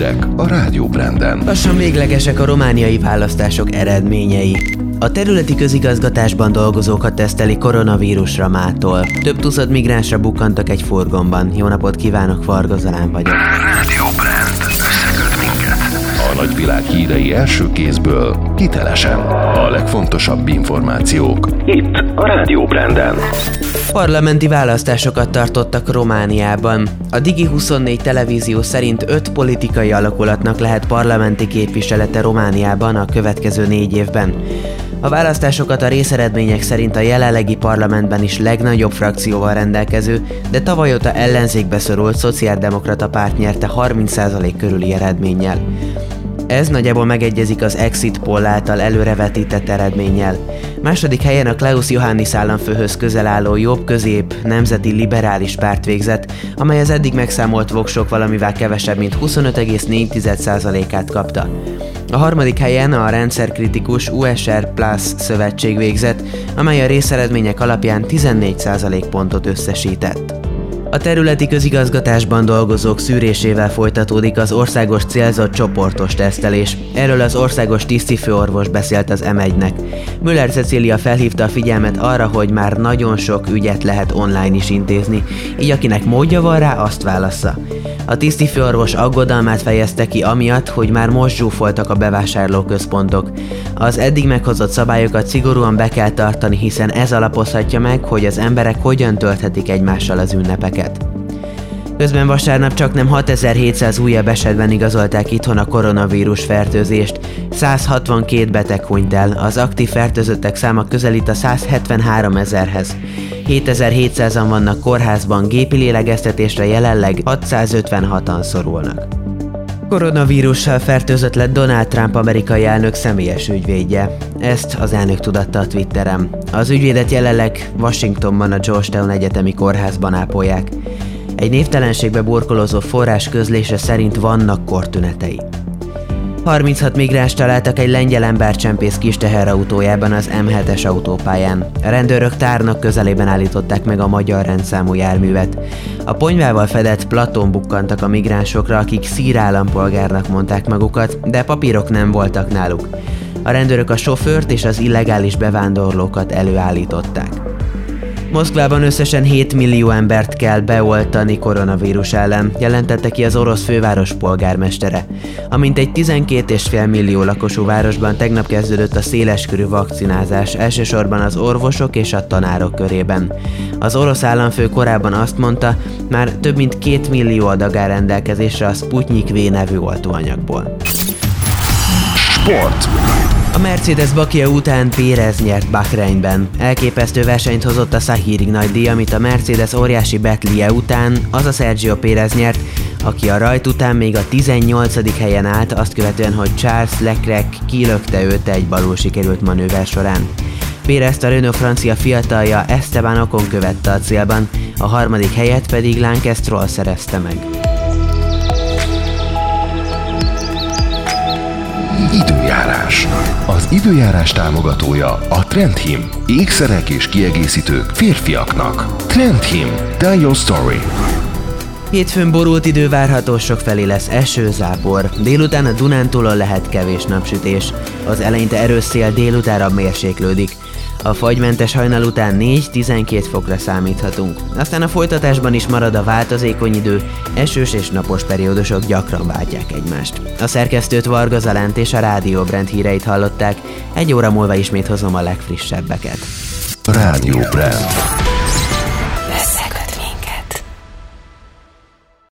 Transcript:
hírek a Rádió Branden. Lassan véglegesek a romániai választások eredményei. A területi közigazgatásban dolgozókat teszteli koronavírusra mától. Több tuszad migránsra bukkantak egy furgonban. Jó napot kívánok, Varga Zalán vagyok. Rádió Brand. Összeköt minket. A nagyvilág hírei első kézből, hitelesen. A legfontosabb információk. Itt a Rádió Branden. Parlamenti választásokat tartottak Romániában. A Digi24 televízió szerint öt politikai alakulatnak lehet parlamenti képviselete Romániában a következő négy évben. A választásokat a részeredmények szerint a jelenlegi parlamentben is legnagyobb frakcióval rendelkező, de tavaly óta ellenzékbe szorult szociáldemokrata párt nyerte 30% körüli eredménnyel. Ez nagyjából megegyezik az Exit Poll által előrevetített eredménnyel. Második helyen a Klaus Johannis államfőhöz közel álló jobb-közép nemzeti liberális párt végzett, amely az eddig megszámolt voksok valamivel kevesebb, mint 25,4%-át kapta. A harmadik helyen a rendszerkritikus USR Plus szövetség végzett, amely a részeredmények alapján 14% pontot összesített. A területi közigazgatásban dolgozók szűrésével folytatódik az országos célzott csoportos tesztelés. Erről az országos tisztifőorvos beszélt az M1-nek. Müller Cecília felhívta a figyelmet arra, hogy már nagyon sok ügyet lehet online is intézni, így akinek módja van rá, azt válassza. A tisztifőorvos aggodalmát fejezte ki amiatt, hogy már most zsúfoltak a bevásárlóközpontok. Az eddig meghozott szabályokat szigorúan be kell tartani, hiszen ez alapozhatja meg, hogy az emberek hogyan tölthetik egymással az ünnepeket. Közben vasárnap csak nem 6700 újabb esetben igazolták itthon a koronavírus fertőzést, 162 beteg hunyt el, az aktív fertőzöttek száma közelít a 173 ezerhez. 7700-an vannak kórházban, gépi lélegeztetésre jelenleg 656-an szorulnak. Koronavírussal fertőzött lett Donald Trump amerikai elnök személyes ügyvédje. Ezt az elnök tudatta a Twitterem. Az ügyvédet jelenleg Washingtonban a Georgetown Egyetemi Kórházban ápolják. Egy névtelenségbe burkolózó forrás közlése szerint vannak kortünetei. 36 migráns találtak egy lengyel embercsempész kis teherautójában az M7-es autópályán. A rendőrök tárnak közelében állították meg a magyar rendszámú járművet. A ponyvával fedett platón bukkantak a migránsokra, akik szír állampolgárnak mondták magukat, de papírok nem voltak náluk. A rendőrök a sofőrt és az illegális bevándorlókat előállították. Moszkvában összesen 7 millió embert kell beoltani koronavírus ellen, jelentette ki az orosz főváros polgármestere. Amint egy 12,5 millió lakosú városban tegnap kezdődött a széleskörű vakcinázás, elsősorban az orvosok és a tanárok körében. Az orosz államfő korábban azt mondta, már több mint 2 millió adag áll rendelkezésre a Sputnik V nevű oltóanyagból. Sport. A Mercedes Bakia után Pérez nyert Bahreinben. Elképesztő versenyt hozott a Sahirig nagy díj, amit a Mercedes óriási Betlie után az a Sergio Pérez nyert, aki a rajt után még a 18. helyen állt, azt követően, hogy Charles Leclerc kilökte őt egy balul sikerült manőver során. Pérezt a Renault francia fiatalja Esteban Ocon követte a célban, a harmadik helyet pedig Lance Stroll szerezte meg. Időjárás. Az időjárás támogatója a Trendhim. Ékszerek és kiegészítők férfiaknak. Trendhim. Tell your story. Hétfőn borult idő várható, sok felé lesz eső, zápor. Délután a Dunántúlon lehet kevés napsütés. Az eleinte erős szél délutára mérséklődik. A fagymentes hajnal után 4-12 fokra számíthatunk. Aztán a folytatásban is marad a változékony idő, esős és napos periódusok gyakran váltják egymást. A szerkesztőt Varga Zalánt és a Rádió Brand híreit hallották, egy óra múlva ismét hozom a legfrissebbeket. Rádió Brand.